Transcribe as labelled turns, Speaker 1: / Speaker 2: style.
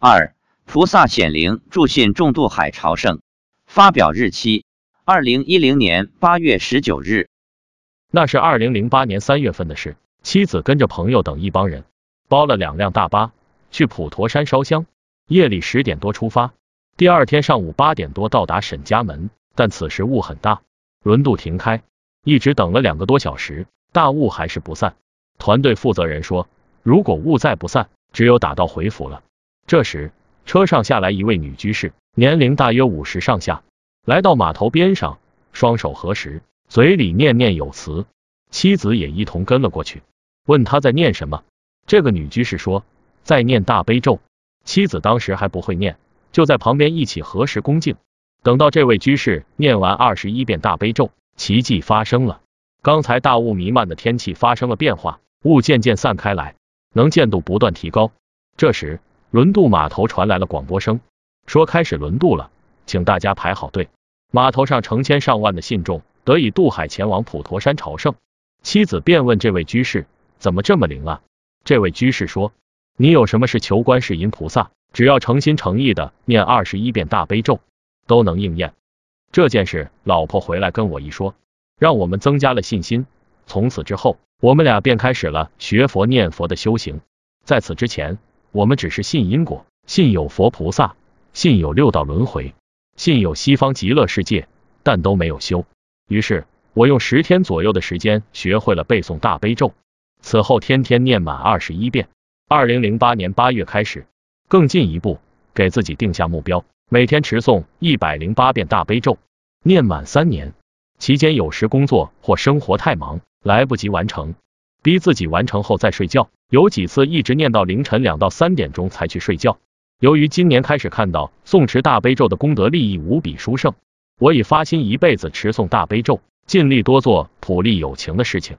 Speaker 1: 二、菩萨显灵助信众渡海朝圣。发表日期：二零一零年八月十九日。
Speaker 2: 那是二零零八年三月份的事。妻子跟着朋友等一帮人，包了两辆大巴去普陀山烧香。夜里十点多出发，第二天上午八点多到达沈家门。但此时雾很大，轮渡停开，一直等了两个多小时，大雾还是不散。团队负责人说，如果雾再不散，只有打道回府了。这时，车上下来一位女居士，年龄大约五十上下，来到码头边上，双手合十，嘴里念念有词。妻子也一同跟了过去。问他在念什么，这个女居士说在念大悲咒。妻子当时还不会念，就在旁边一起合十恭敬。等到这位居士念完二十一遍大悲咒，奇迹发生了。刚才大雾弥漫的天气发生了变化，雾渐渐散开来，能见度不断提高。这时，轮渡码头传来了广播声，说开始轮渡了，请大家排好队。码头上成千上万的信众得以渡海前往普陀山朝圣。妻子便问这位居士。怎么这么灵啊？这位居士说：“你有什么事求观世音菩萨，只要诚心诚意的念二十一遍大悲咒，都能应验。”这件事，老婆回来跟我一说，让我们增加了信心。从此之后，我们俩便开始了学佛念佛的修行。在此之前，我们只是信因果，信有佛菩萨，信有六道轮回，信有西方极乐世界，但都没有修。于是，我用十天左右的时间学会了背诵大悲咒。此后天天念满二十一遍。二零零八年八月开始，更进一步给自己定下目标，每天持诵一百零八遍大悲咒，念满三年。期间有时工作或生活太忙，来不及完成，逼自己完成后再睡觉。有几次一直念到凌晨两到三点钟才去睡觉。由于今年开始看到诵持大悲咒的功德利益无比殊胜，我已发心一辈子持诵大悲咒，尽力多做普利有情的事情。